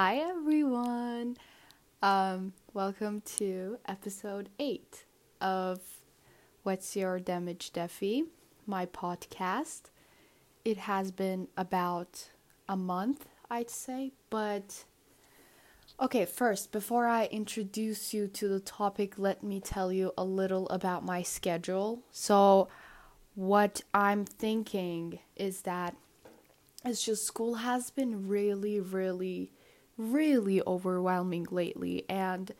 Hi everyone. Um, welcome to episode 8 of What's Your Damage Defi, my podcast. It has been about a month, I'd say, but okay, first, before I introduce you to the topic, let me tell you a little about my schedule. So, what I'm thinking is that it's just school has been really, really really overwhelming lately and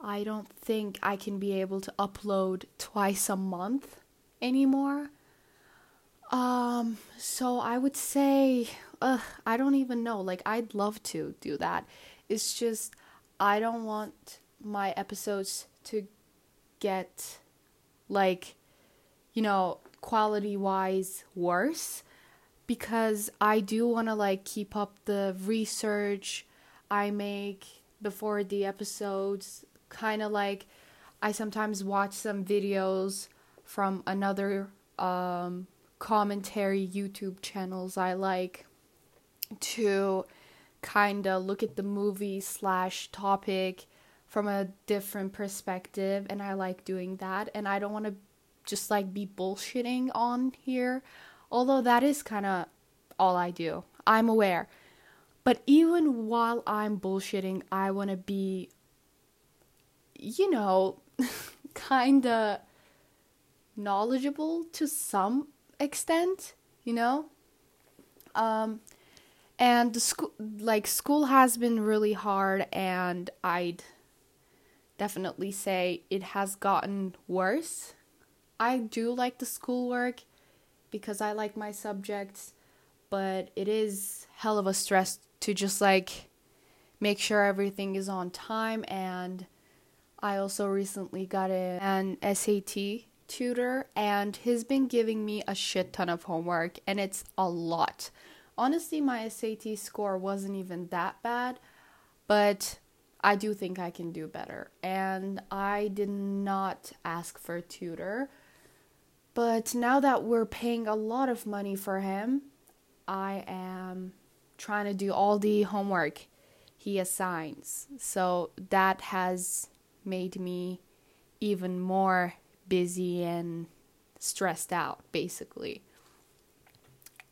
I don't think I can be able to upload twice a month anymore. Um so I would say uh I don't even know like I'd love to do that. It's just I don't want my episodes to get like you know quality wise worse because I do want to like keep up the research I make before the episodes. Kind of like I sometimes watch some videos from another um, commentary YouTube channels I like to kind of look at the movie slash topic from a different perspective and I like doing that and I don't want to just like be bullshitting on here although that is kind of all I do. I'm aware. But even while I'm bullshitting, I want to be, you know, kind of knowledgeable to some extent, you know? Um, and the school, like, school has been really hard, and I'd definitely say it has gotten worse. I do like the schoolwork because I like my subjects, but it is hell of a stress to just like make sure everything is on time and I also recently got a, an SAT tutor and he's been giving me a shit ton of homework and it's a lot. Honestly, my SAT score wasn't even that bad, but I do think I can do better. And I did not ask for a tutor. But now that we're paying a lot of money for him, I am trying to do all the homework he assigns. So that has made me even more busy and stressed out, basically.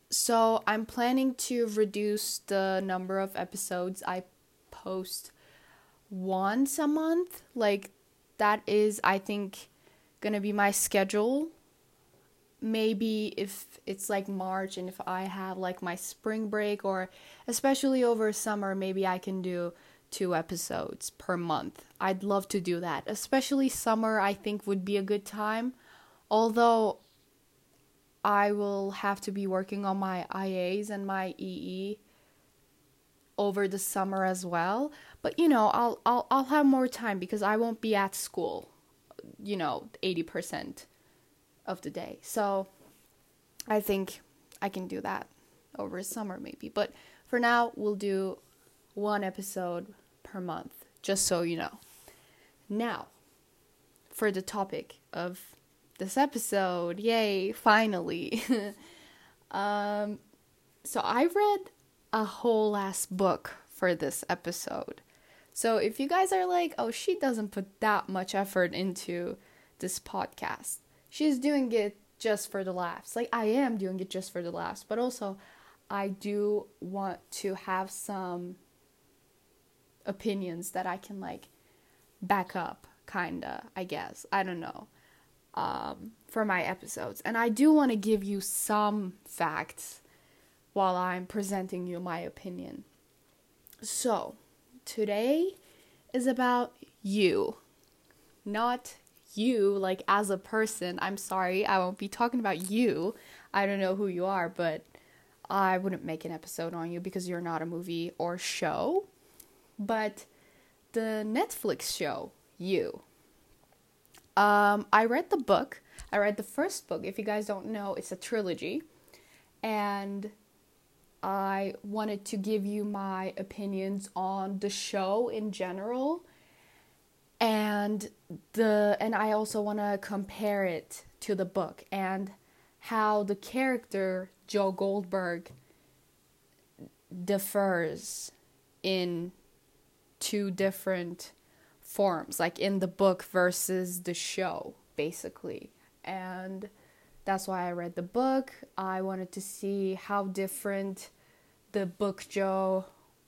So I'm planning to reduce the number of episodes I post once a month. Like, that is, I think, gonna be my schedule maybe if it's like March and if I have like my spring break or especially over summer, maybe I can do two episodes per month. I'd love to do that. Especially summer, I think would be a good time. Although I will have to be working on my IAs and my EE over the summer as well. But you know, I'll I'll I'll have more time because I won't be at school, you know, 80% of the day. So I think I can do that over summer maybe. But for now, we'll do one episode per month, just so you know. Now, for the topic of this episode, yay, finally. um, so I read a whole ass book for this episode. So if you guys are like, oh, she doesn't put that much effort into this podcast, she's doing it just for the laughs. Like I am doing it just for the laughs, but also I do want to have some opinions that I can like back up kinda, I guess. I don't know. Um, for my episodes. And I do want to give you some facts while I'm presenting you my opinion. So, today is about you, not you, like as a person, I'm sorry, I won't be talking about you. I don't know who you are, but I wouldn't make an episode on you because you're not a movie or show. But the Netflix show, You. Um, I read the book. I read the first book. If you guys don't know, it's a trilogy. And I wanted to give you my opinions on the show in general and the and I also want to compare it to the book and how the character Joe Goldberg differs in two different forms, like in the book versus the show, basically. And that's why I read the book. I wanted to see how different the book Joe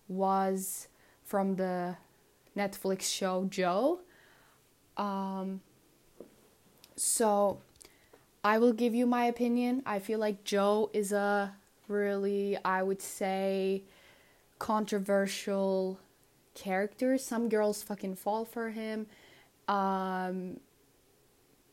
was from the Netflix show Joe. Um, so I will give you my opinion. I feel like Joe is a really, I would say, controversial character. Some girls fucking fall for him. Um,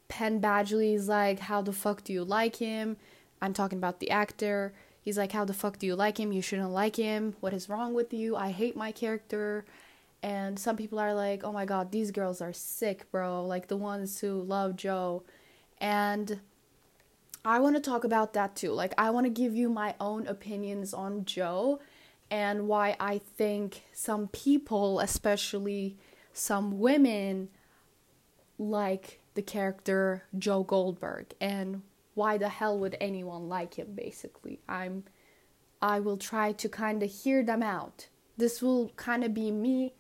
Penn Badgley is like, How the fuck do you like him? I'm talking about the actor. He's like, How the fuck do you like him? You shouldn't like him. What is wrong with you? I hate my character. And some people are like, Oh my god, these girls are sick, bro. Like the ones who love Joe. And I want to talk about that too. Like, I want to give you my own opinions on Joe and why I think some people, especially some women, like the character Joe Goldberg and why the hell would anyone like him basically. I'm I will try to kind of hear them out. This will kind of be me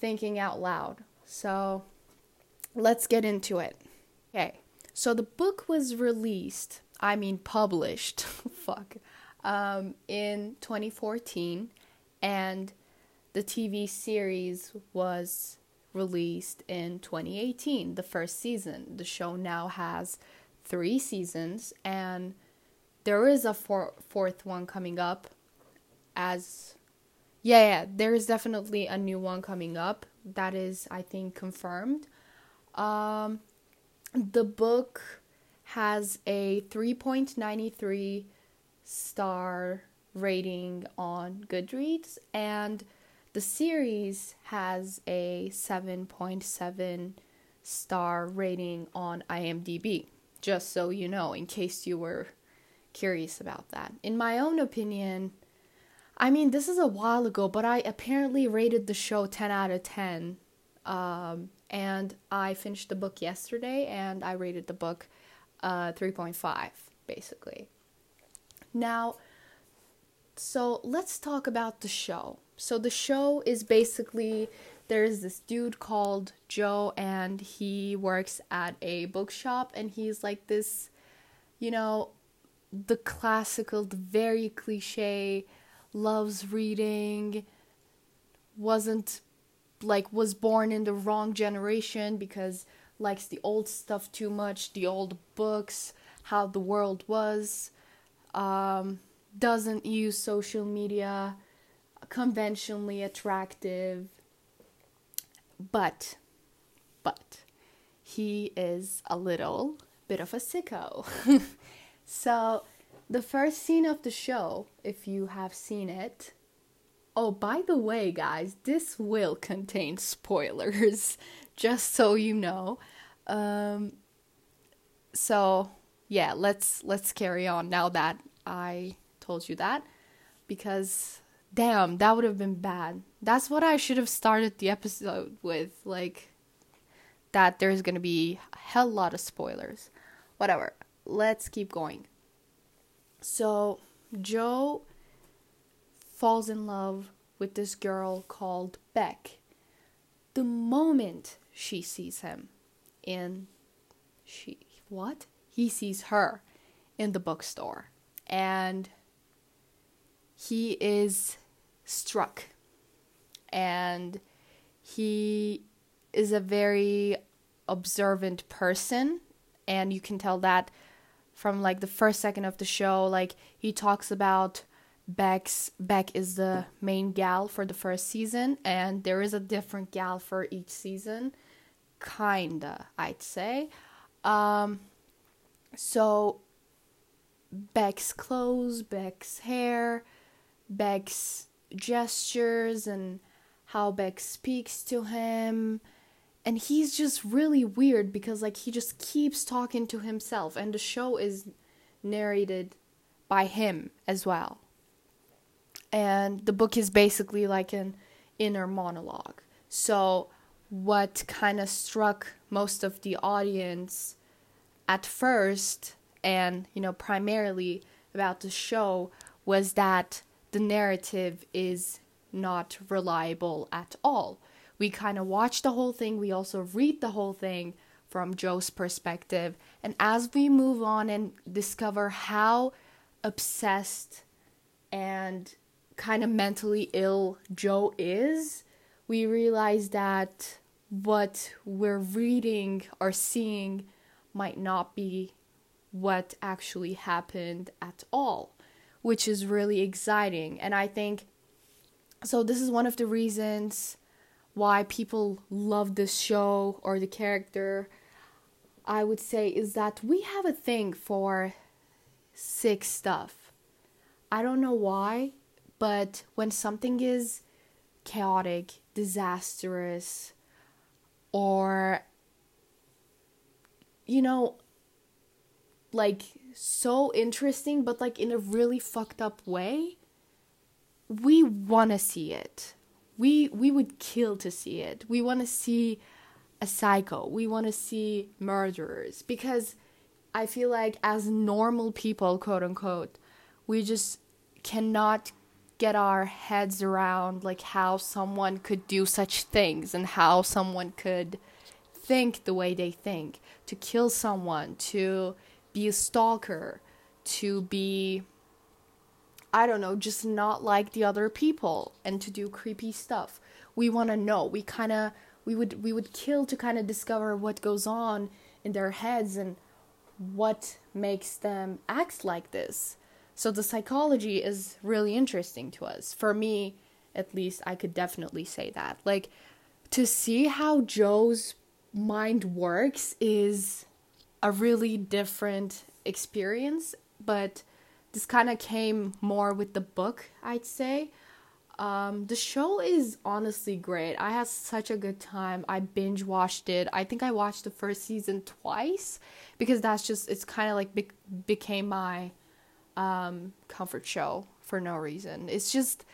thinking out loud. So, let's get into it. Okay. So the book was released, I mean published, fuck, um, in 2014, and the TV series was released in 2018, the first season. The show now has three seasons, and there is a four, fourth one coming up. As yeah, yeah, there is definitely a new one coming up. That is, I think, confirmed. Um, the book has a 3.93 star rating on Goodreads, and the series has a 7.7 star rating on IMDb. Just so you know, in case you were curious about that. In my own opinion, I mean, this is a while ago, but I apparently rated the show 10 out of 10. Um, and I finished the book yesterday and I rated the book uh, 3.5, basically. Now, so let's talk about the show. So the show is basically there's this dude called Joe and he works at a bookshop and he's like this, you know, the classical, the very cliche, loves reading, wasn't like was born in the wrong generation because likes the old stuff too much, the old books, how the world was, um, doesn't use social media, conventionally attractive, but, but, he is a little bit of a sicko. so, the first scene of the show, if you have seen it, Oh, by the way, guys, this will contain spoilers, just so you know. Um, so yeah, let's let's carry on now that I told you that, because damn, that would have been bad. That's what I should have started the episode with, like that. There's gonna be a hell lot of spoilers. Whatever. Let's keep going. So Joe falls in love with this girl called Beck. The moment she sees him in she what? He sees her in the bookstore and he is struck and he is a very observant person and you can tell that from like the first second of the show like he talks about Beck's Beck is the main gal for the first season, and there is a different gal for each season, kinda, I'd say. Um, so Beck's clothes, Beck's hair, Beck's gestures, and how Beck speaks to him. And he's just really weird because, like, he just keeps talking to himself, and the show is narrated by him as well and the book is basically like an inner monologue. So, what kind of struck most of the audience at first, and you know, primarily about the show, was that the narrative is not reliable at all, we kind of watch the whole thing, we also read the whole thing from Joe's perspective. And as we move on and discover how obsessed and kind of mentally ill Joe is, we realize that what we're reading or seeing might not be what actually happened at all, which is really exciting. And I think so. This is one of the reasons why people love this show or the character. I would say is that we have a thing for sick stuff. I don't know why, but when something is chaotic, disastrous, or you know like so interesting but like in a really fucked up way we want to see it we we would kill to see it. We want to see a psycho we want to see murderers. Because i feel like as normal people quote unquote we just cannot get our heads around like how someone could do such things and how someone could think the way they think. To kill someone to be a stalker to be I don't know, just not like the other people and to do creepy stuff. We want to know. We kind of we would we would kill to kind of discover what goes on in their heads and what makes them act like this. So the psychology is really interesting to us. For me, at least, I could definitely say that. Like, to see how Joe's mind works is a really different experience, but this kind of came more with the book, I'd say. Um, the show is honestly great. I had such a good time. I binge watched it. I think I watched the first season twice because that's just it's kind of like be- became my um, comfort show for no reason. It's just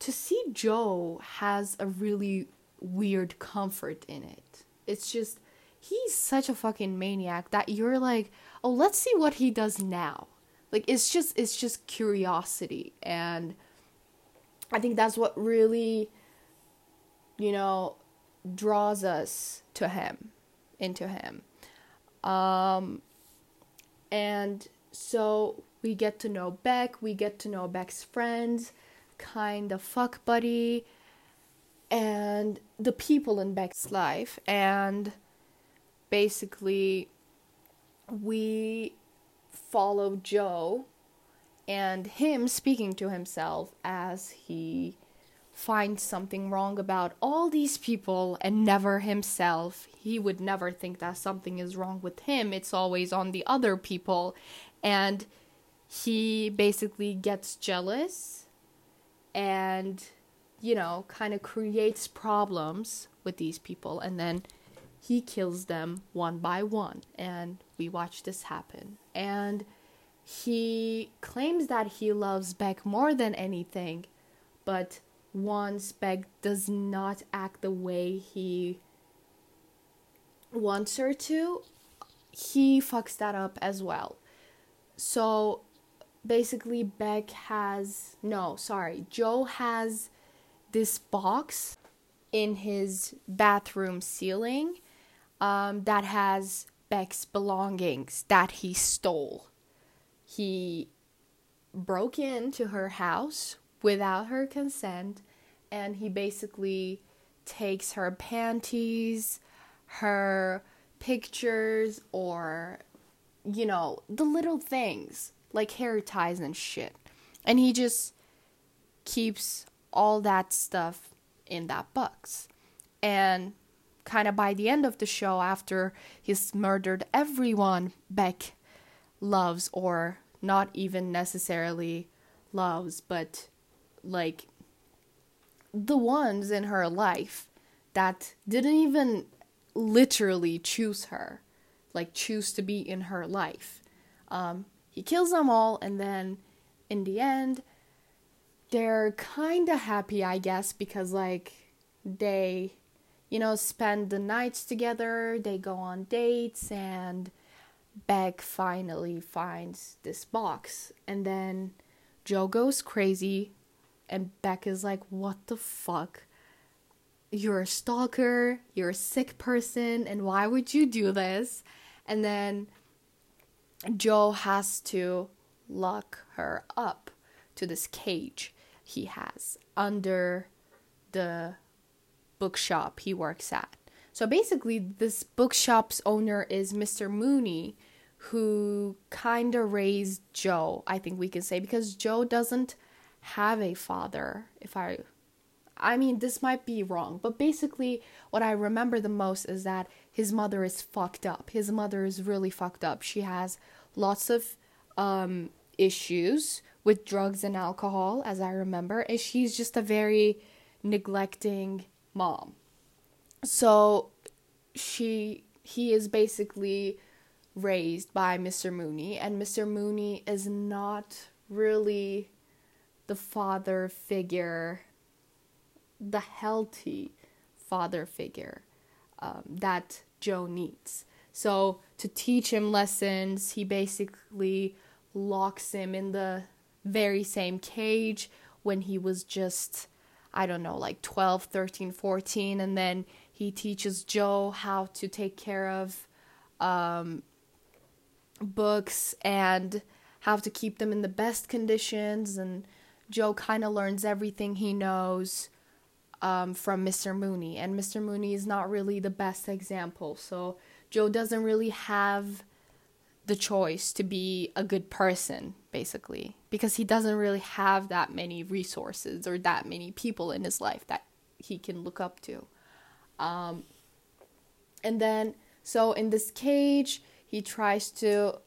to see Joe has a really weird comfort in it. It's just he's such a fucking maniac that you're like, "Oh, let's see what he does now." Like it's just it's just curiosity and I think that's what really you know draws us to him into him. Um and so we get to know Beck, we get to know Beck's friends, kind of fuck buddy, and the people in Beck's life. And basically, we follow Joe and him speaking to himself as he finds something wrong about all these people and never himself. He would never think that something is wrong with him, it's always on the other people. And he basically gets jealous and you know kind of creates problems with these people and then he kills them one by one and we watch this happen. And he claims that he loves Beck more than anything but once Beck does not act the way he wants her to he fucks that up as well. So basically Beck has no, sorry, Joe has this box in his bathroom ceiling um, that has Beck's belongings that he stole. He broke into her house without her consent and he basically takes her panties, her pictures, or, you know, the little things like hair ties and shit. And he just keeps all that stuff in that box. And kind of by the end of the show, after he's murdered everyone Beck loves, or not even necessarily loves, but like the ones in her life that didn't even literally choose her, like choose to be in her life. Um, he kills them all, and then in the end, they're kind of happy, I guess, because like they, you know, spend the nights together, they go on dates, and Beck finally finds this box, and then Joe goes crazy, and Beck is like, What the fuck? you're a stalker, you're a sick person, and why would you do this? And then Joe has to lock her up to this cage he has under the bookshop he works at. So basically, this bookshop's owner is Mr. Mooney, who kind of raised Joe, I think we can say, because Joe doesn't have a father, if I I mean, this might be wrong, but basically, what I remember the most is that his mother is fucked up. His mother is really fucked up. She has lots of um, issues with drugs and alcohol, as I remember, and she's just a very neglecting mom. So, she he is basically raised by Mr. Mooney, and Mr. Mooney is not really the father figure the healthy father figure um, that Joe needs. So, to teach him lessons, he basically locks him in the very same cage when he was just, I don't know, like 12, 13, 14. And then he teaches Joe how to take care of um, books and how to keep them in the best conditions. And Joe kind of learns everything he knows um, from Mr. Mooney, and Mr. Mooney is not really the best example. So Joe doesn't really have the choice to be a good person, basically, because he doesn't really have that many resources or that many people in his life that he can look up to. Um, and then, so in this cage, he tries to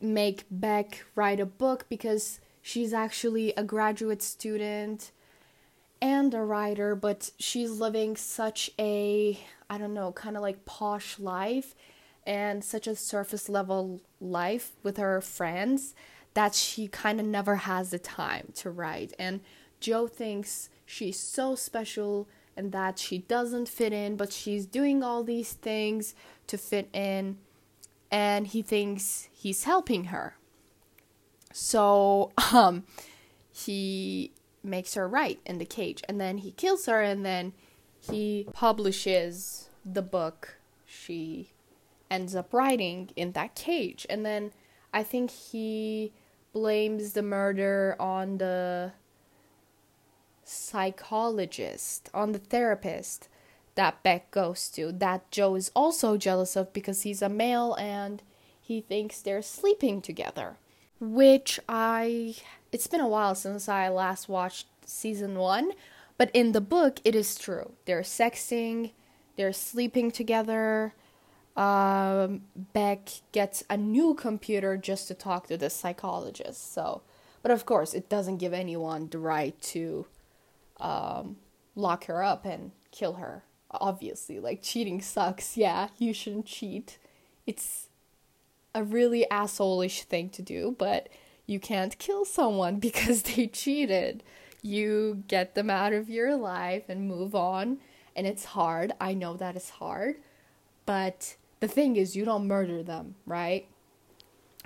make Beck write a book because she's actually a graduate student and a writer, but she's living such a, I don't know, kind of like posh life and such a surface level life with her friends that she kind of never has the time to write. And Joe thinks she's so special and that she doesn't fit in, but she's doing all these things to fit in, and he thinks he's helping her. So, um, he makes her write in the cage and then he kills her and then he publishes the book she ends up writing in that cage and then i think he blames the murder on the psychologist on the therapist that beck goes to that joe is also jealous of because he's a male and he thinks they're sleeping together which I it's been a while since I last watched season 1, but in the book it is true. They're sexting, they're sleeping together. Um, Beck gets a new computer just to talk to the psychologist. So, but of course, it doesn't give anyone the right to um, lock her up and kill her. Obviously, like cheating sucks. Yeah, you shouldn't cheat. It's a really assholeish thing to do, but you can't kill someone because they cheated. You get them out of your life and move on. And it's hard. I know that it's hard. But the thing is, you don't murder them, right?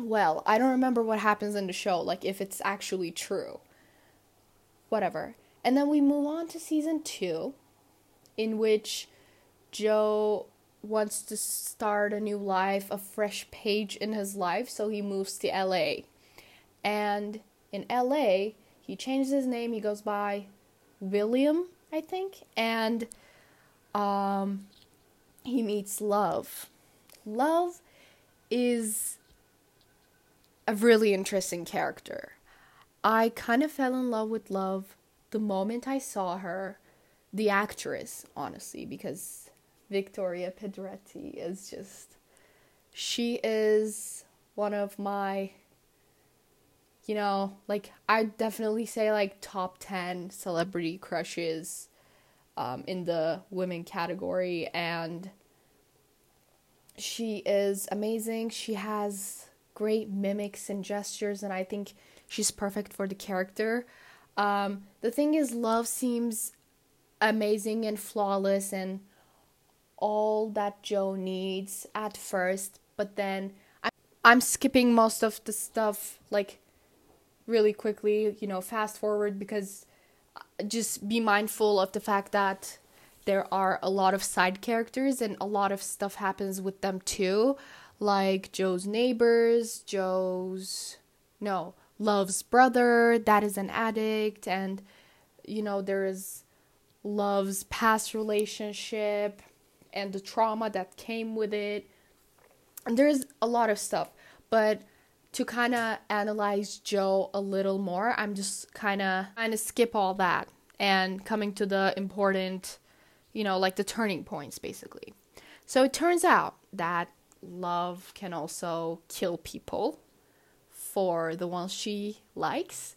Well, I don't remember what happens in the show, like if it's actually true. Whatever. And then we move on to season two, in which Joe wants to start a new life, a fresh page in his life, so he moves to LA. And in LA, he changes his name, he goes by William, I think, and um he meets Love. Love is a really interesting character. I kind of fell in love with Love the moment I saw her, the actress, honestly, because Victoria Pedretti is just she is one of my you know, like I definitely say like top 10 celebrity crushes um, in the women category and she is amazing. She has great mimics and gestures and I think she's perfect for the character. Um, the thing is love seems amazing and flawless and all that Joe needs at first, but then I'm, I'm skipping most of the stuff like really quickly, you know, fast forward because uh, just be mindful of the fact that there are a lot of side characters and a lot of stuff happens with them too, like Joe's neighbors, Joe's no, Love's brother that is an addict. And you know there is Love's past relationship and the trauma that came with it. And there's a lot of stuff, but to kind of analyze Joe a little more, I'm just kind of kind of skip all that and coming to the important, you know, like the turning points basically. So it turns out that love can also kill people for the ones she likes.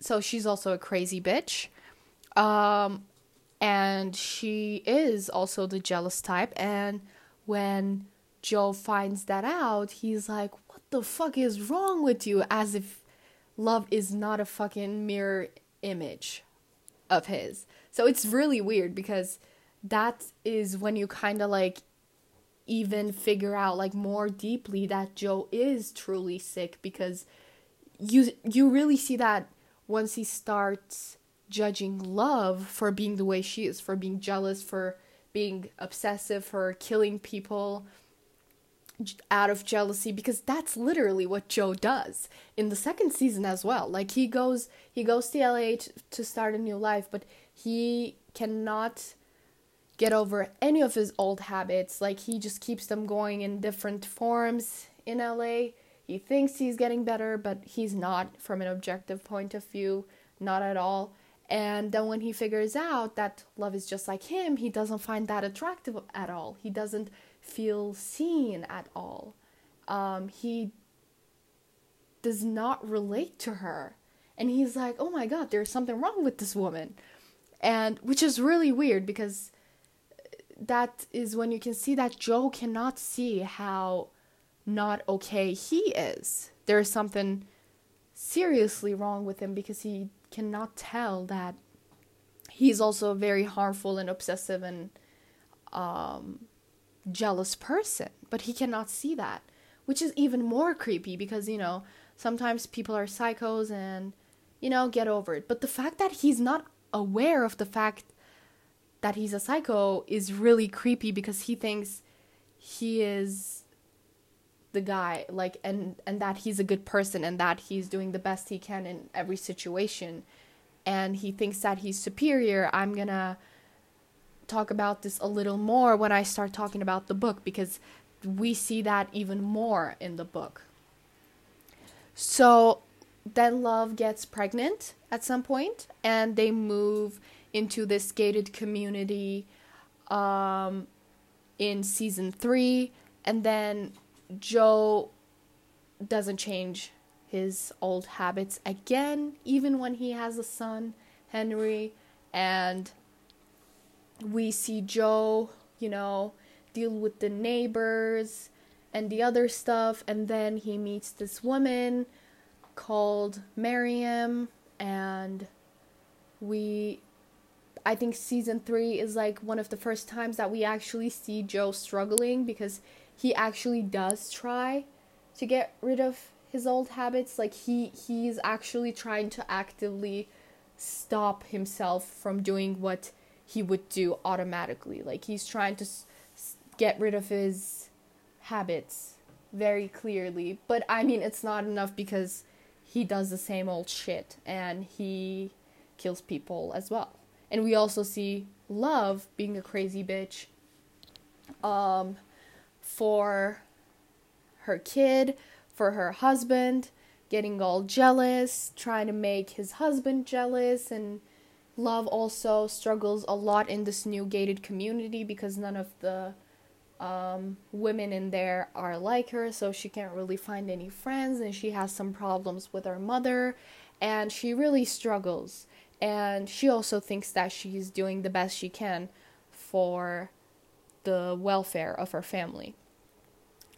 So she's also a crazy bitch. Um and she is also the jealous type and when Joe finds that out, he's like, "What the fuck is wrong with you?" as if love is not a fucking mirror image of his. So it's really weird because that is when you kind of like even figure out like more deeply that Joe is truly sick because you you really see that once he starts judging love for being the way she is, for being jealous, for being obsessive, for killing people out of jealousy because that's literally what Joe does in the second season as well. Like he goes he goes to LA to, to start a new life, but he cannot get over any of his old habits. Like he just keeps them going in different forms in LA. He thinks he's getting better, but he's not from an objective point of view, not at all. And then when he figures out that love is just like him, he doesn't find that attractive at all. He doesn't feel seen at all. Um, he does not relate to her. And he's like, oh my god, there's something wrong with this woman. And which is really weird because that is when you can see that Joe cannot see how not okay he is. There is something seriously wrong with him because he cannot tell that he's also a very harmful and obsessive and um, jealous person, but he cannot see that, which is even more creepy because, you know, sometimes people are psychos and, you know, get over it. But the fact that he's not aware of the fact that he's a psycho is really creepy because he thinks he is the guy like and and that he's a good person and that he's doing the best he can in every situation and he thinks that he's superior i'm going to talk about this a little more when I start talking about the book because we see that even more in the book. So then Love gets pregnant at some point and they move into this gated community um, in season three. And then Joe doesn't change his old habits again, even when he has a son, Henry. And we see Joe, you know, deal with the neighbors and the other stuff, and then he meets this woman called Miriam, and we. I think season three is like one of the first times that we actually see Joe struggling because he actually does try to get rid of his old habits. Like he he's actually trying to actively stop himself from doing what he would do automatically. Like he's trying to s- get rid of his habits very clearly. But I mean, it's not enough because he does the same old shit and he kills people as well. And we also see Love being a crazy bitch um, for her kid, for her husband, getting all jealous, trying to make his husband jealous and Love also struggles a lot in this new gated community because none of the um, women in there are like her, so she can't really find any friends, and she has some problems with her mother, and she really struggles. And she also thinks that she's doing the best she can for the welfare of her family.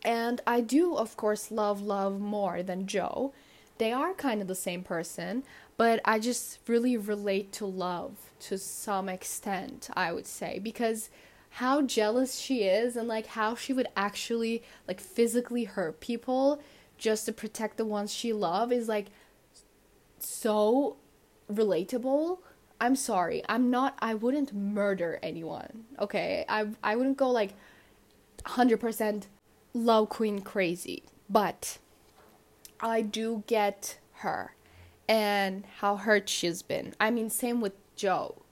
And I do, of course, love Love more than Joe. They are kind of the same person, but I just really relate to love to some extent, I would say, because how jealous she is and like how she would actually like physically hurt people just to protect the ones she loves is like so relatable I'm sorry. I'm not I wouldn't murder anyone. Okay? I I wouldn't go like 100% love queen crazy. But I do get her and how hurt she's been. I mean, same with Joe.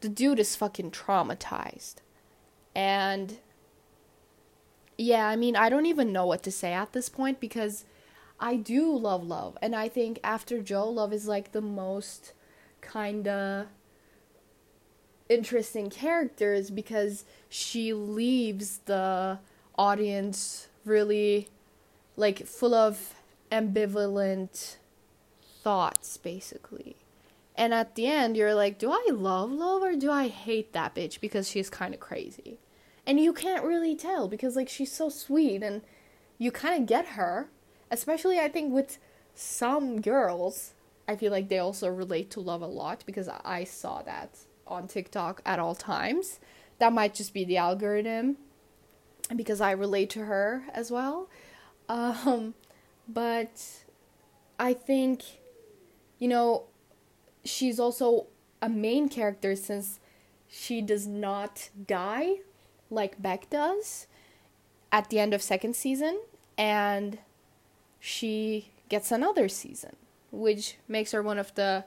The dude is fucking traumatized. And yeah, I mean, I don't even know what to say at this point because I do love Love. And I think after Joe, Love is like the most kind of interesting characters because she leaves the audience really like full of ambivalent thoughts basically. And at the end you're like, do I love love or do I hate that bitch because she's kind of crazy? And you can't really tell because like she's so sweet and you kind of get her, especially I think with some girls I feel like they also relate to love a lot because I saw that on TikTok at all times. That might just be the algorithm because I relate to her as well. Um, but I think, you know, she's also a main character since she does not die like Beck does at the end of second season and she gets another season which makes her one of the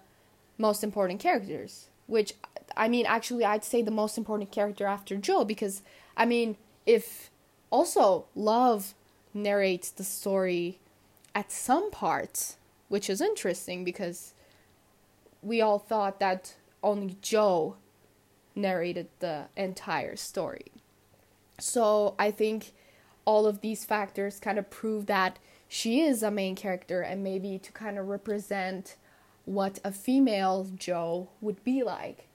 most important characters. Which, I mean, actually, I'd say the most important character after Joe because, I mean, if also Love narrates the story at some parts, which is interesting because we all thought that only Joe narrated the entire story. So I think all of these factors kind of prove that she is a main character and maybe to kind of represent what a female Joe would be like.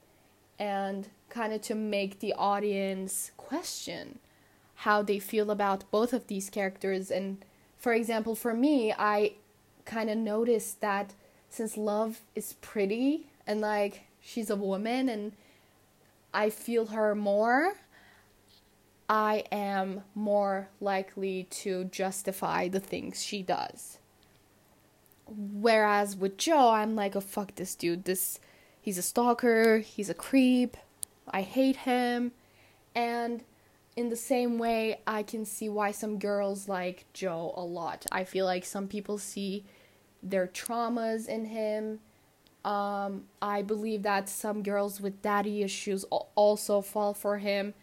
And kind of to make the audience question how they feel about both of these characters. And for example for me I kind of noticed that since love is pretty and like she's a woman and I feel her more I am more likely to justify the things she does. Whereas with Joe, I'm like, oh fuck this dude. This he's a stalker, he's a creep. I hate him. And in the same way, I can see why some girls like Joe a lot. I feel like some people see their traumas in him. Um, I believe that some girls with daddy issues also fall for him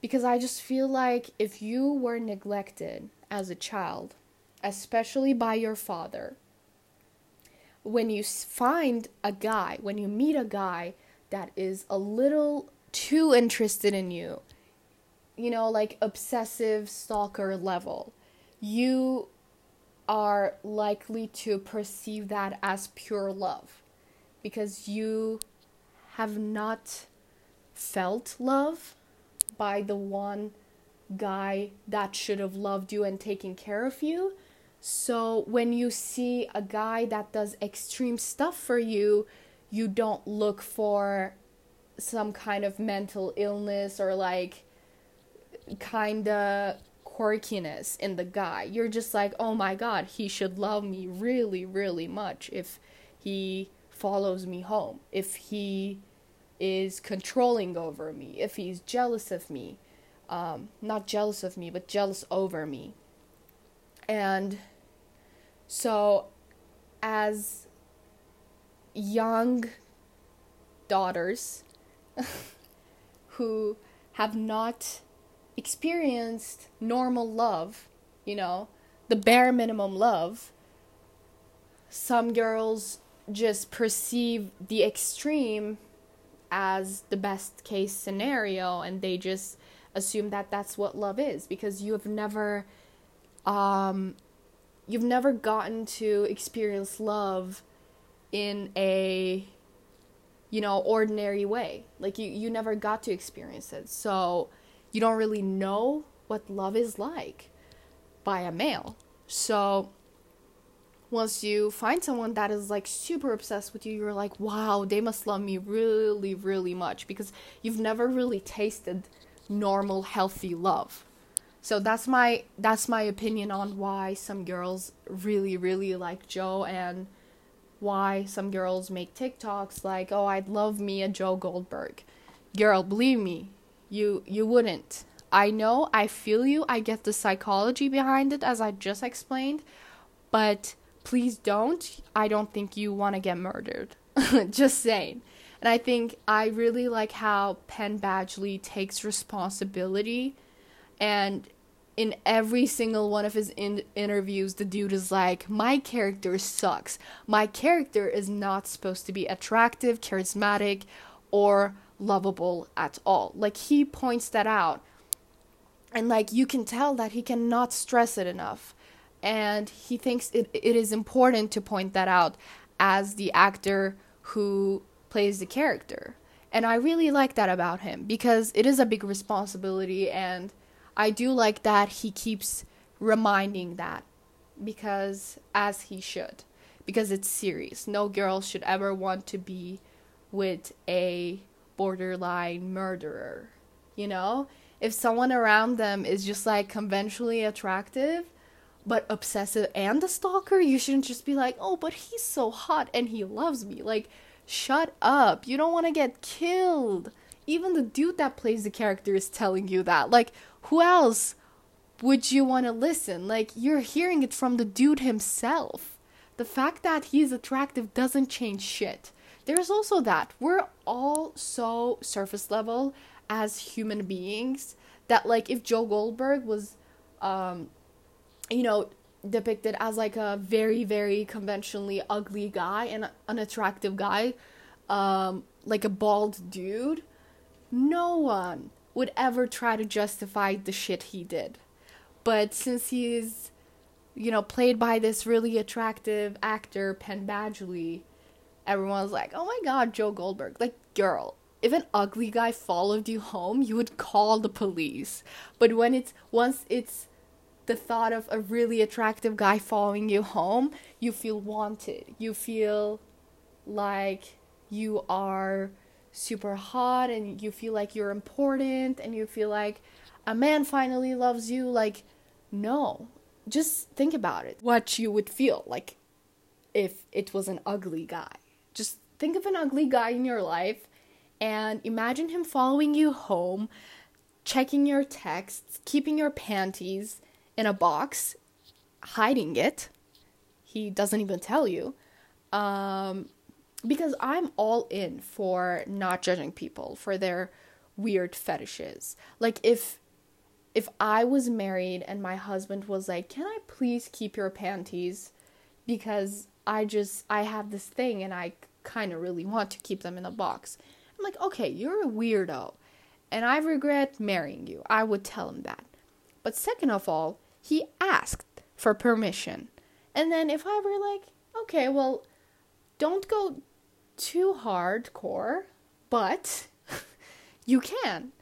because I just feel like if you were neglected as a child, especially by your father, when you find a guy, when you meet a guy that is a little too interested in you, you know, like obsessive stalker level, you are likely to perceive that as pure love. Because you have not felt love by the one guy that should have loved you and taken care of you. So when you see a guy that does extreme stuff for you, you don't look for some kind of mental illness or like kind of quirkiness in the guy. You're just like, oh my god, he should love me really, really much if he follows me home. If he is controlling over me, if he's jealous of me, um, not jealous of me, but jealous over me. And so, as young daughters who have not experienced normal love, you know, the bare minimum love, some girls just perceive the extreme as the best case scenario and they just assume that that's what love is because you have never um you've never gotten to experience love in a you know ordinary way. Like you you never got to experience it. So you don't really know what love is like by a male. So once you find someone that is like super obsessed with you, you're like, wow, they must love me really, really much because you've never really tasted normal, healthy love. So that's my that's my opinion on why some girls really, really like Joe and why some girls make TikToks like, "Oh, I'd love me a Joe Goldberg." Girl, believe me, you you wouldn't. I know, I feel you. I get the psychology behind it as I just explained, but please don't. I don't think you want to get murdered. just saying. And I think I really like how Penn Badgley takes responsibility and in every single one of his in- interviews, the dude is like, My character sucks. My character is not supposed to be attractive, charismatic, or lovable at all. Like, he points that out. And, like, you can tell that he cannot stress it enough. And he thinks it, it is important to point that out as the actor who plays the character. And I really like that about him because it is a big responsibility and I do like that he keeps reminding that because as he should because it's serious. No girl should ever want to be with a borderline murderer. You know? If someone around them is just like conventionally attractive but obsessive and a stalker, you shouldn't just be like, "Oh, but he's so hot and he loves me." Like, shut up. You don't want to get killed. Even the dude that plays the character is telling you that. Like, who else would you want to listen? Like, you're hearing it from the dude himself. The fact that he's attractive doesn't change shit. There's also that. We're all so surface level as human beings that, like, if Joe Goldberg was, um, you know, depicted as like a very, very conventionally ugly guy and unattractive guy, um, like a bald dude, no one would ever try to justify the shit he did. But since he's, you know, played by this really attractive actor, Penn Badgley, everyone's like, oh my god, Joe Goldberg. Like, girl, if an ugly guy followed you home, you would call the police. But when it's, once it's the thought of a really attractive guy following you home, you feel wanted. You feel like you are super hot and you feel like you're important and you feel like a man finally loves you. Like no. Just think about it. What you would feel like if it was an ugly guy. Just think of an ugly guy in your life and imagine him following you home checking your texts keeping your panties in a box hiding it he doesn't even tell you um because I'm all in for not judging people for their weird fetishes. Like if if I was married and my husband was like, "Can I please keep your panties because I just I have this thing and I kind of really want to keep them in a box." I'm like, "Okay, you're a weirdo." And I regret marrying you. I would tell him that. But second of all, he asked for permission. And then if I were like, "Okay, well, don't go too hardcore, but you can.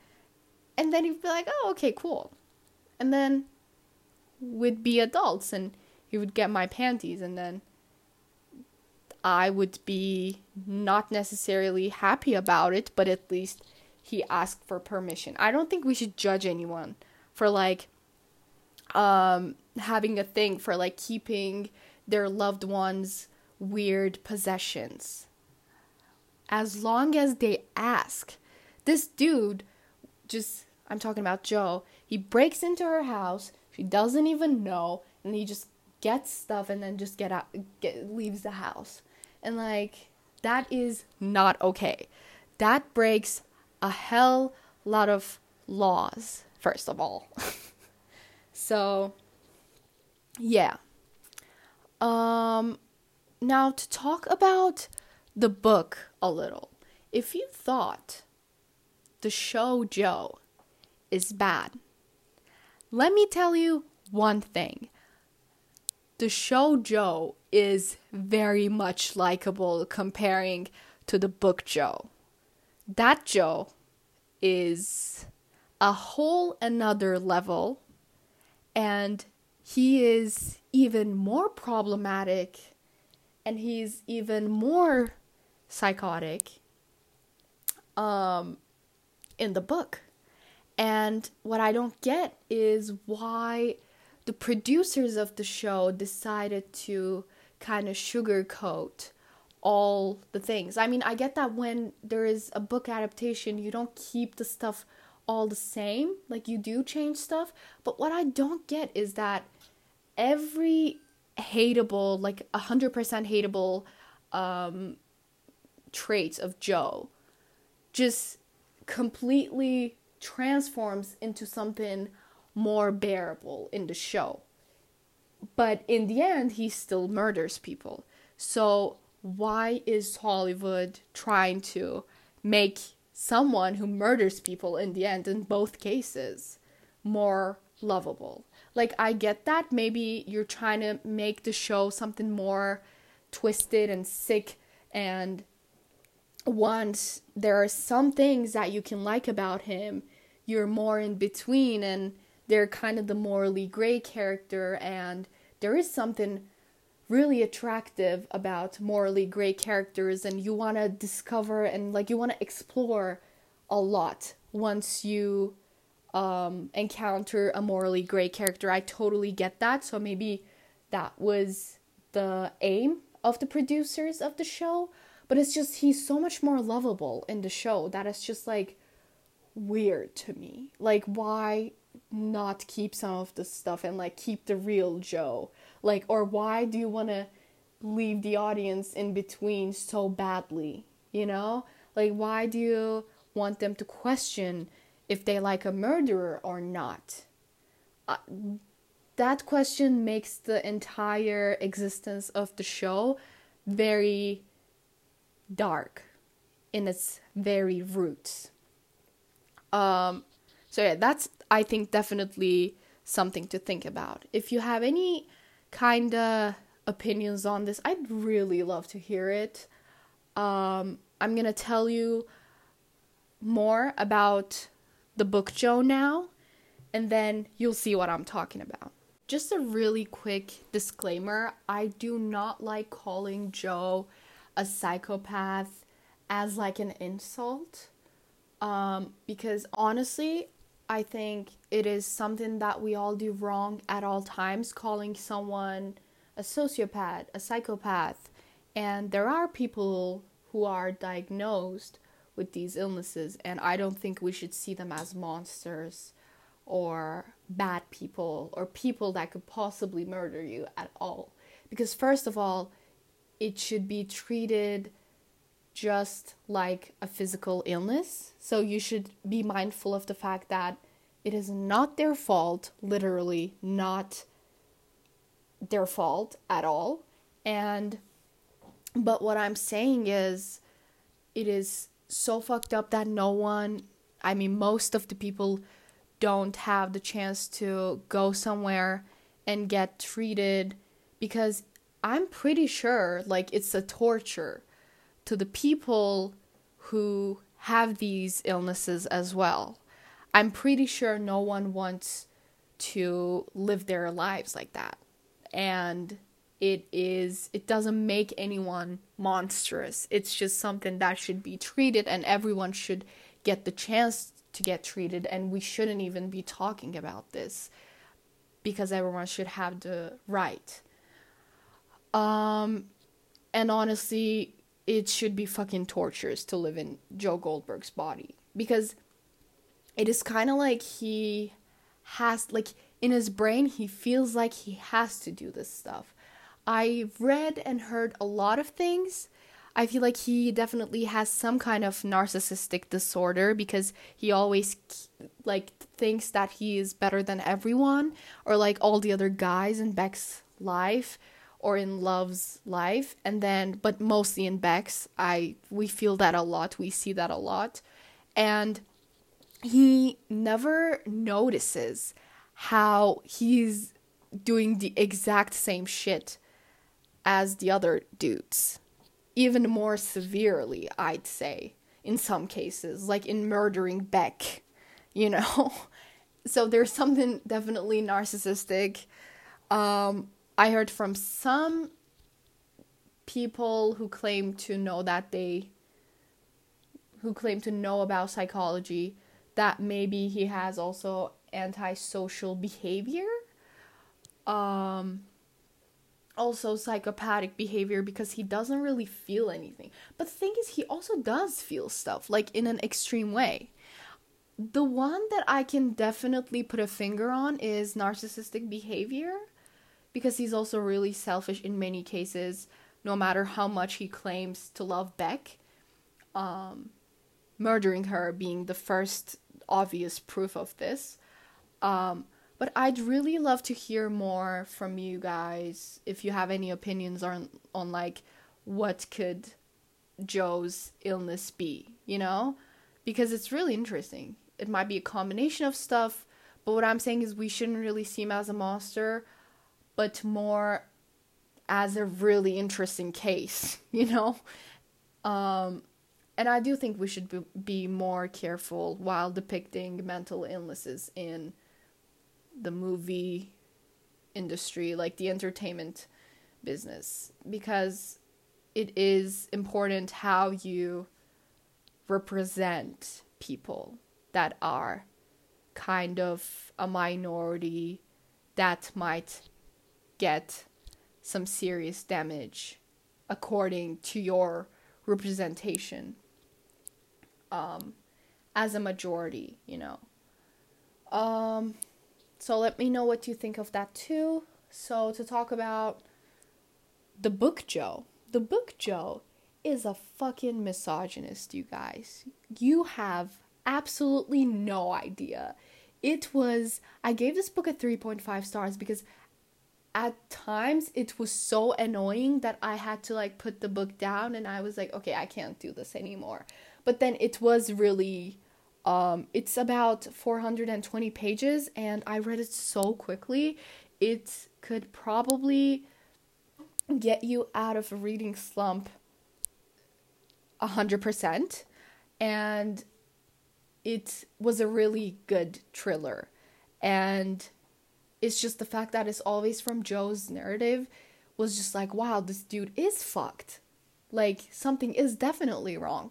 And then he'd be like, oh, okay, cool. And then we'd be adults and he would get my panties and then I would be not necessarily happy about it, but at least he asked for permission. I don't think we should judge anyone for like um having a thing for like keeping their loved ones weird possessions as long as they ask. This dude just I'm talking about Joe. He breaks into her house. She doesn't even know and he just gets stuff and then just get out get leaves the house. And like that is not okay. That breaks a hell lot of laws first of all. so yeah. Um now to talk about the book a little. If you thought the show Joe is bad, let me tell you one thing. The show Joe is very much likable comparing to the book Joe. That Joe is a whole another level and he is even more problematic and he's even more psychotic um, in the book. And what I don't get is why the producers of the show decided to kind of sugarcoat all the things. I mean, I get that when there is a book adaptation, you don't keep the stuff all the same. Like you do change stuff, but what I don't get is that every hateable, like 100% hateable um traits of Joe just completely transforms into something more bearable in the show. But in the end, he still murders people. So, why is Hollywood trying to make someone who murders people in the end, in both cases, more lovable? Like, I get that. Maybe you're trying to make the show something more twisted and sick and once there are some things that you can like about him, you're more in between and they're kind of the morally gray character and there is something really attractive about morally gray characters and you want to discover and like you want to explore a lot once you um, encounter a morally gray character. I totally get that. So maybe that was the aim of the producers of the show but it's just he's so much more lovable in the show that it's just like weird to me. Like why not keep some of the stuff and like keep the real Joe? Like or why do you want to leave the audience in between so badly, you know? Like why do you want them to question if they like a murderer or not? Uh, that question makes the entire existence of the show very dark in its very roots. Um, so yeah, that's I think definitely something to think about. If you have any kind of opinions on this, I'd really love to hear it. Um, I'm gonna tell you more about the book Joe now, and then you'll see what I'm talking about. Just a really quick disclaimer I do not like calling Joe a psychopath as like an insult um, because honestly i think it is something that we all do wrong at all times calling someone a sociopath a psychopath. And there are people who are diagnosed with these illnesses and i don't think we should see them as monsters or bad people or people that could possibly murder you at all. Because first of all it should be treated just like a physical illness. So you should be mindful of the fact that it is not their fault, literally, not their fault at all. And, but what I'm saying is, it is so fucked up that no one, I mean, most of the people don't have the chance to go somewhere and get treated because I'm pretty sure like it's a torture to the people who have these illnesses as well. I'm pretty sure no one wants to live their lives like that. And it is it doesn't make anyone monstrous. It's just something that should be treated and everyone should get the chance to get treated and we shouldn't even be talking about this because everyone should have the right um, and honestly, it should be fucking torturous to live in Joe Goldberg's body because it is kind of like he has like in his brain he feels like he has to do this stuff. I've read and heard a lot of things. I feel like he definitely has some kind of narcissistic disorder because he always like thinks that he is better than everyone or like all the other guys in Beck's life or in Love's life. And then but mostly in Beck's I we feel that a lot. We see that a lot. And he never notices how he's doing the exact same shit as the other dudes even more severely I'd say in some cases like in murdering Beck you know? So there's something definitely narcissistic. Um I heard from some people who claim to know that they who claim to know about psychology that maybe he has also antisocial behavior um also psychopathic behavior because he doesn't really feel anything. But the thing is, he also does feel stuff, like in an extreme way. The one that I can definitely put a finger on is narcissistic behavior because he's also really selfish in many cases, no matter how much he claims to love Beck. Um, murdering her being the first obvious proof of this. Um, but I'd really love to hear more from you guys if you have any opinions on on like what could Joe's illness be, you know? Because it's really interesting. It might be a combination of stuff, but what I'm saying is we shouldn't really see him as a monster, but more as a really interesting case, you know? Um and I do think we should be, be more careful while depicting mental illnesses in the movie industry, like the entertainment business, because it is important how you represent people that are kind of a minority that might get some serious damage according to your representation um, as a majority, you know. Um, so let me know what you think of that too. So to talk about the book Joe. The book Joe is a fucking misogynist, you guys. You have absolutely no idea. It was I gave this book a 3.5 stars because at times it was so annoying that I had to like put the book down and I was like, okay, I can't do this anymore. But then it was really um, it's about 420 pages, and I read it so quickly. It could probably get you out of a reading slump 100%. And it was a really good thriller. And it's just the fact that it's always from Joe's narrative was just like, wow, this dude is fucked. Like, something is definitely wrong.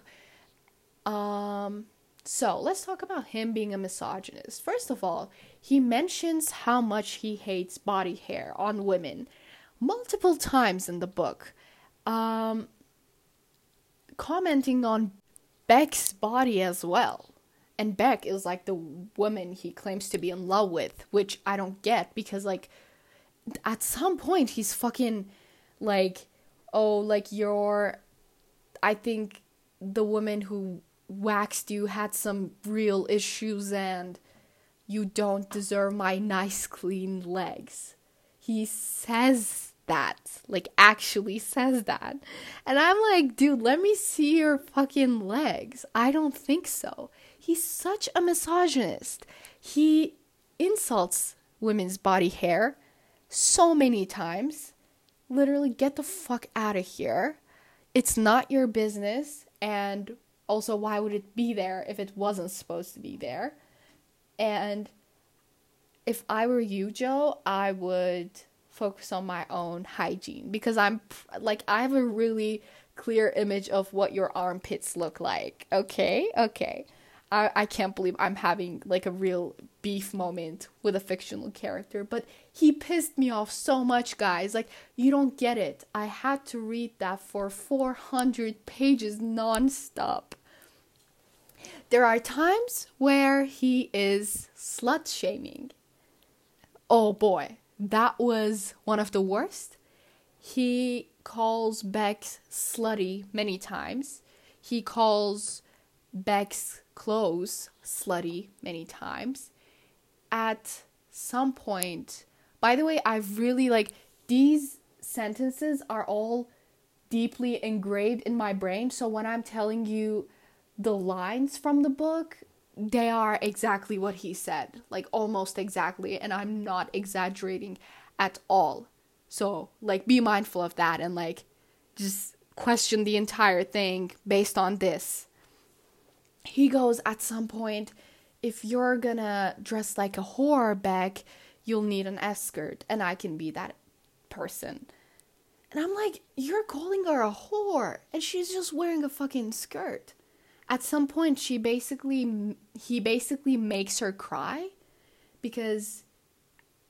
Um, so let's talk about him being a misogynist. First of all, he mentions how much he hates body hair on women multiple times in the book, um, commenting on Beck's body as well. And Beck is like the woman he claims to be in love with, which I don't get because, like, at some point he's fucking like, oh, like you're, I think the woman who waxed you had some real issues and you don't deserve my nice clean legs. He says that, like actually says that. And I'm like, dude, let me see your fucking legs. I don't think so. He's such a misogynist. He insults women's body hair so many times. Literally, get the fuck out of here. It's not your business. And also why would it be there if it wasn't supposed to be there and if i were you joe i would focus on my own hygiene because i'm like i have a really clear image of what your armpits look like okay okay I, I can't believe I'm having like a real beef moment with a fictional character, but he pissed me off so much, guys. Like, you don't get it. I had to read that for 400 pages nonstop. There are times where he is slut shaming. Oh boy, that was one of the worst. He calls Beck slutty many times. He calls Beck's clothes slutty many times. At some point, by the way, I've really like these sentences are all deeply engraved in my brain. So when I'm telling you the lines from the book, they are exactly what he said, like almost exactly, and I'm not exaggerating at all. So, like, be mindful of that and, like, just question the entire thing based on this. He goes at some point, if you're gonna dress like a whore Beck, you'll need an escort, and I can be that person. And I'm like, you're calling her a whore, and she's just wearing a fucking skirt at some point she basically he basically makes her cry because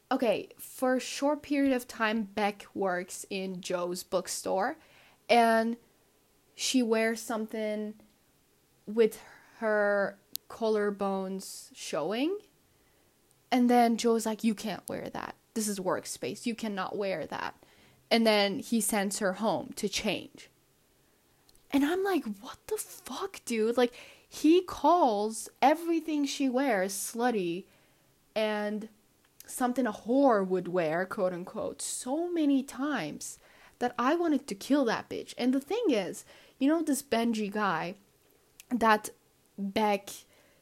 okay, for a short period of time, Beck works in Joe's bookstore and she wears something with her collarbones showing. And then Joe's like, You can't wear that. This is workspace. You cannot wear that. And then he sends her home to change. And I'm like, What the fuck, dude? Like, he calls everything she wears slutty and something a whore would wear, quote unquote, so many times that I wanted to kill that bitch. And the thing is, you know, this Benji guy that Beck,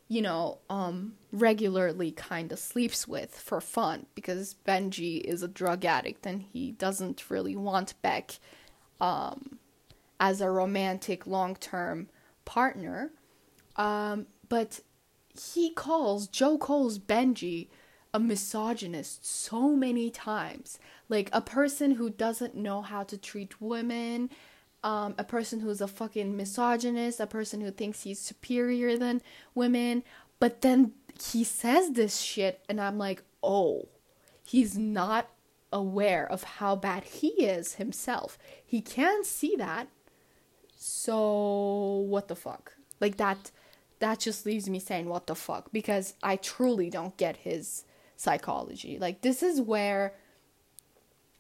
you know, um, regularly kind of sleeps with for fun because Benji is a drug addict and he doesn't really want Beck um, as a romantic long term partner. Um, but he calls, Joe calls Benji a misogynist so many times. Like a person who doesn't know how to treat women, um, a person who's a fucking misogynist, a person who thinks he's superior than women. But then he says this shit, and I'm like, oh, he's not aware of how bad he is himself. He can't see that. So, what the fuck? Like, that that just leaves me saying what the fuck because I truly don't get his psychology. Like this is where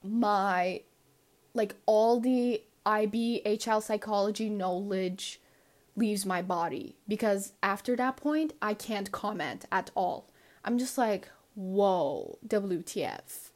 my like all the IB HL psychology knowledge leaves my body because after that point I can't comment at all. I'm just like, whoa, WTF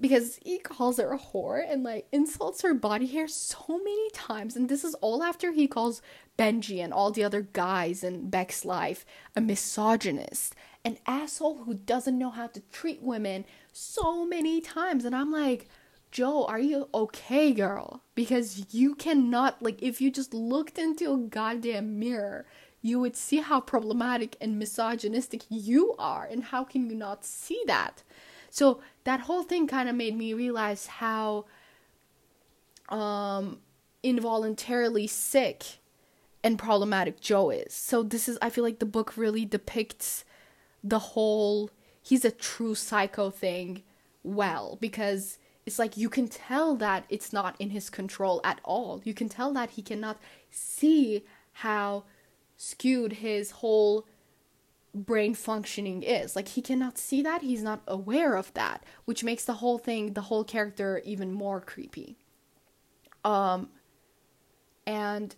because he calls her a whore and like insults her body hair so many times. And this is all after he calls Benji and all the other guys in Beck's life a misogynist an asshole who doesn't know how to treat women so many times. And I'm like Joe are you okay girl because you cannot like if you just looked into a goddamn mirror you would see how problematic and misogynistic you are and how can you not see that so that whole thing kind of made me realize how um, involuntarily sick and problematic Joe is. So this is I feel like the book really depicts the whole he's a true psycho thing well because it's like you can tell that it's not in his control at all. You can tell that he cannot see how skewed his whole brain functioning is. Like he cannot see that, he's not aware of that, which makes the whole thing, the whole character even more creepy. Um and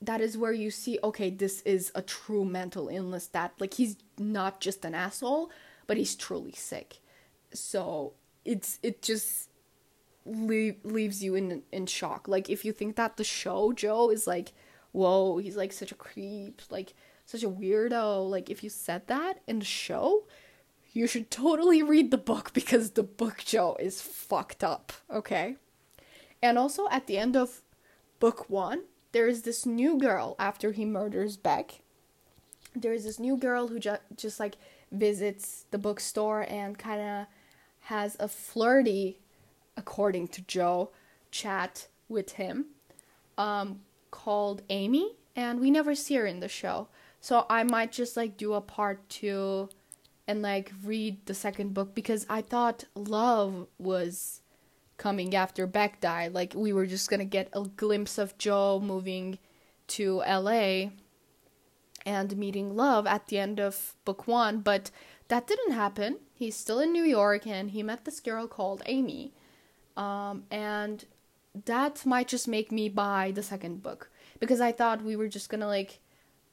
that is where you see okay, this is a true mental illness that like he's not just an asshole, but he's truly sick. So it's it just leave, leaves you in in shock. Like if you think that the show Joe is like, whoa, he's like such a creep, like such a weirdo. Like, if you said that in the show, you should totally read the book because the book Joe is fucked up, okay? And also, at the end of book one, there is this new girl after he murders Beck. There is this new girl who ju- just like visits the bookstore and kind of has a flirty, according to Joe, chat with him um, called Amy. And we never see her in the show. So I might just like do a part two and like read the second book because I thought love was coming after Beck died. Like we were just gonna get a glimpse of Joe moving to LA and meeting love at the end of book one, but that didn't happen. He's still in New York and he met this girl called Amy. Um, and that might just make me buy the second book because I thought we were just gonna like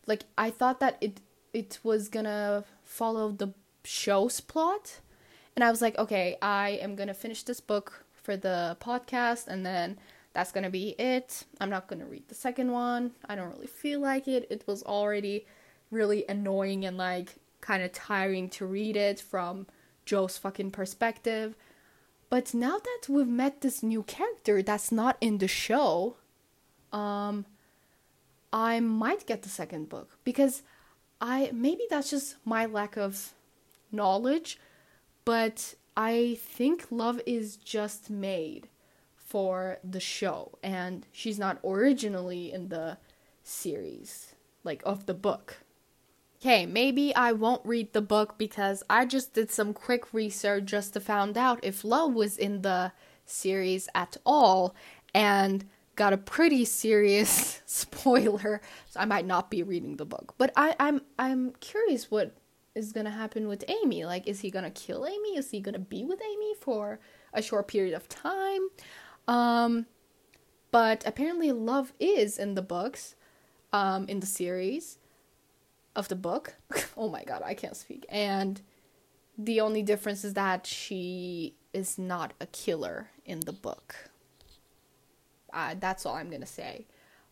like I thought that it it was gonna follow the show's plot, and I was like, okay, I am gonna finish this book for the podcast, and then that's gonna be it. I'm not gonna read the second one. I don't really feel like it. It was already really annoying and like kind of tiring to read it from Joe's fucking perspective. But now that we've met this new character that's not in the show, um, I might get the second book because I maybe that's just my lack of knowledge, but I think Love is just made for the show and she's not originally in the series like of the book. Okay, maybe I won't read the book because I just did some quick research just to find out if love was in the series at all and got a pretty serious spoiler. So i might not be reading the book. But I, i'm i'm curious what is gonna happen with amy. Like is he gonna kill amy? Is he gonna be with amy for a short period of time? Um but apparently love is in the books um in the series of the book oh my god i can't speak and the only difference is that she is not a killer in the book uh, that's all I'm gonna say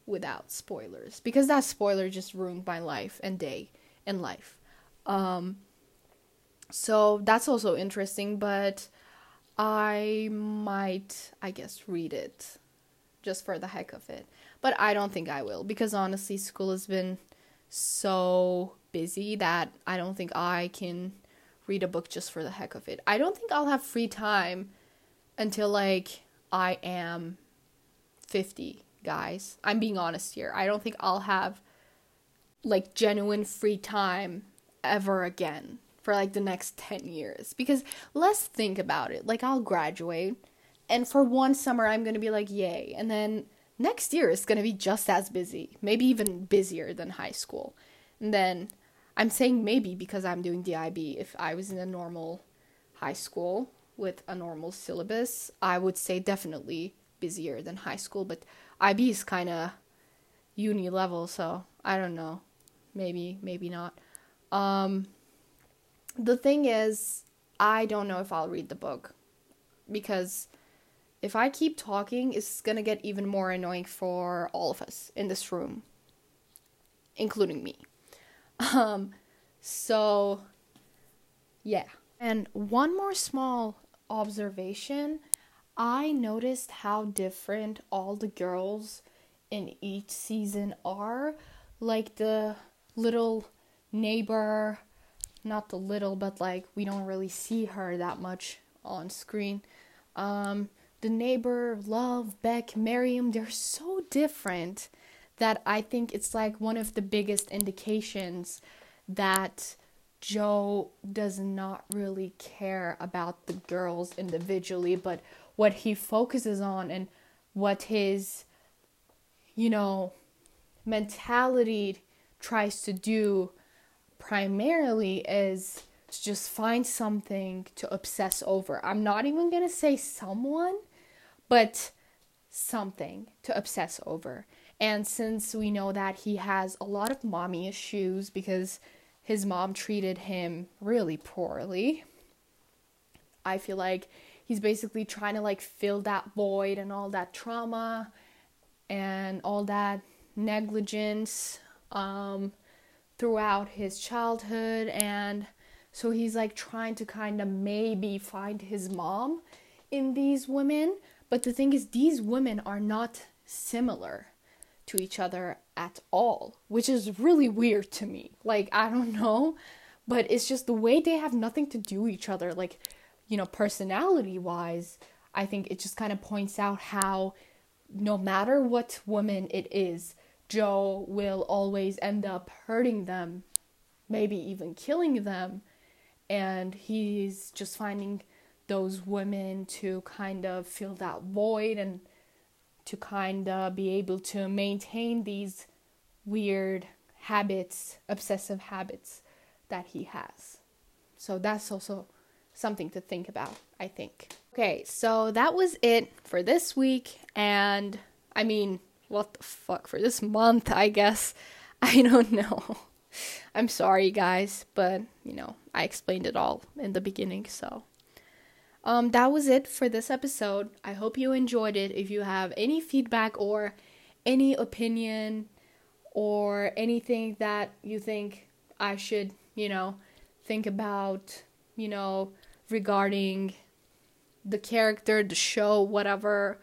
without spoilers because that spoiler just ruined my life and day and life. Um, so that's also interesting, but I might, I guess, read it just for the heck of it. But I don't think I will because honestly, school has been so busy that I don't think I can read a book just for the heck of it. I don't think I'll have free time until like I am 50, guys. I'm being honest here. I don't think I'll have like genuine free time ever again for like the next 10 years because let's think about it. Like I'll graduate and for one summer I'm going to be like yay and then next year is going to be just as busy, maybe even busier than high school. And then I'm saying maybe because I'm doing DIB. If I was in a normal high school with a normal syllabus, I would say definitely busier than high school, but IB is kind of uni level, so I don't know. Maybe, maybe not. Um, the thing is, I don't know if I'll read the book because if I keep talking, it's gonna get even more annoying for all of us in this room, including me. Um, so yeah. And one more small observation I noticed how different all the girls in each season are. Like the little neighbor, not the little, but like we don't really see her that much on screen. Um, the neighbor, Love, Beck, Marienne, they're so different that I think it's like one of the biggest indications that Joe does not really care about the girls individually, but what he focuses on and what his you know mentality tries to do primarily is to just find something to obsess over. I'm not even to say someone, but something to obsess over. And since we know that he has a lot of mommy issues because his mom treated him really poorly, I feel like he's basically trying to like fill that void and all that trauma and all that negligence um, throughout his childhood and so he's like trying to kind of maybe find his mom in these women but the thing is these women are not similar to each other at all which is really weird to me like i don't know but it's just the way they have nothing to do with each other like you know, personality wise, I think it just kind of points out how no matter what woman it is, Joe will always end up hurting them, maybe even killing them. And he's just finding those women to kind of fill that void and to kind of be able to maintain these weird habits, obsessive habits that he has. So that's also something to think about, I think. Okay, so that was it for this week. And I mean, what the fuck, for this month, I guess. I don't know. I'm sorry, guys, but you know, I explained it all in the beginning, so. Um, that was it for this episode. I hope you enjoyed it. If you have any feedback or any opinion or anything that you think I should, you know, think about, you know, regarding the character, the show, whatever.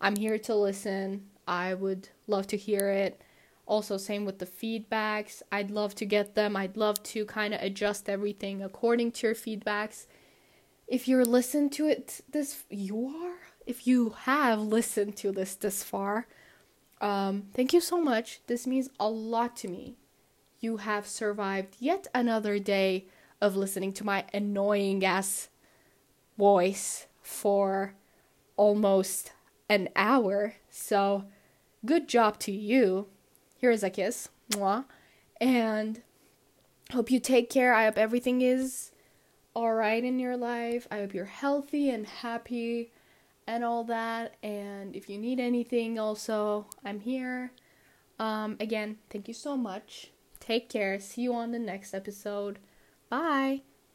I'm here to listen. I would love to hear it. Also, same with the feedbacks. I'd love to get them. I'd love to kind of adjust everything according to your feedbacks. If you're listened to it this, you are. If you have listened to this this far, um, thank you so much. This means a lot to me. you have survived yet another day of listening to my annoying ass voice for almost an hour. So, good job to you. Here is a kiss. Mwah. And hope you take care. I hope everything is all right in your life. I hope you're healthy and happy and all that. And if you need anything, also, I'm here. Um, again, thank you so much. Take care. See you on the next episode. Bye.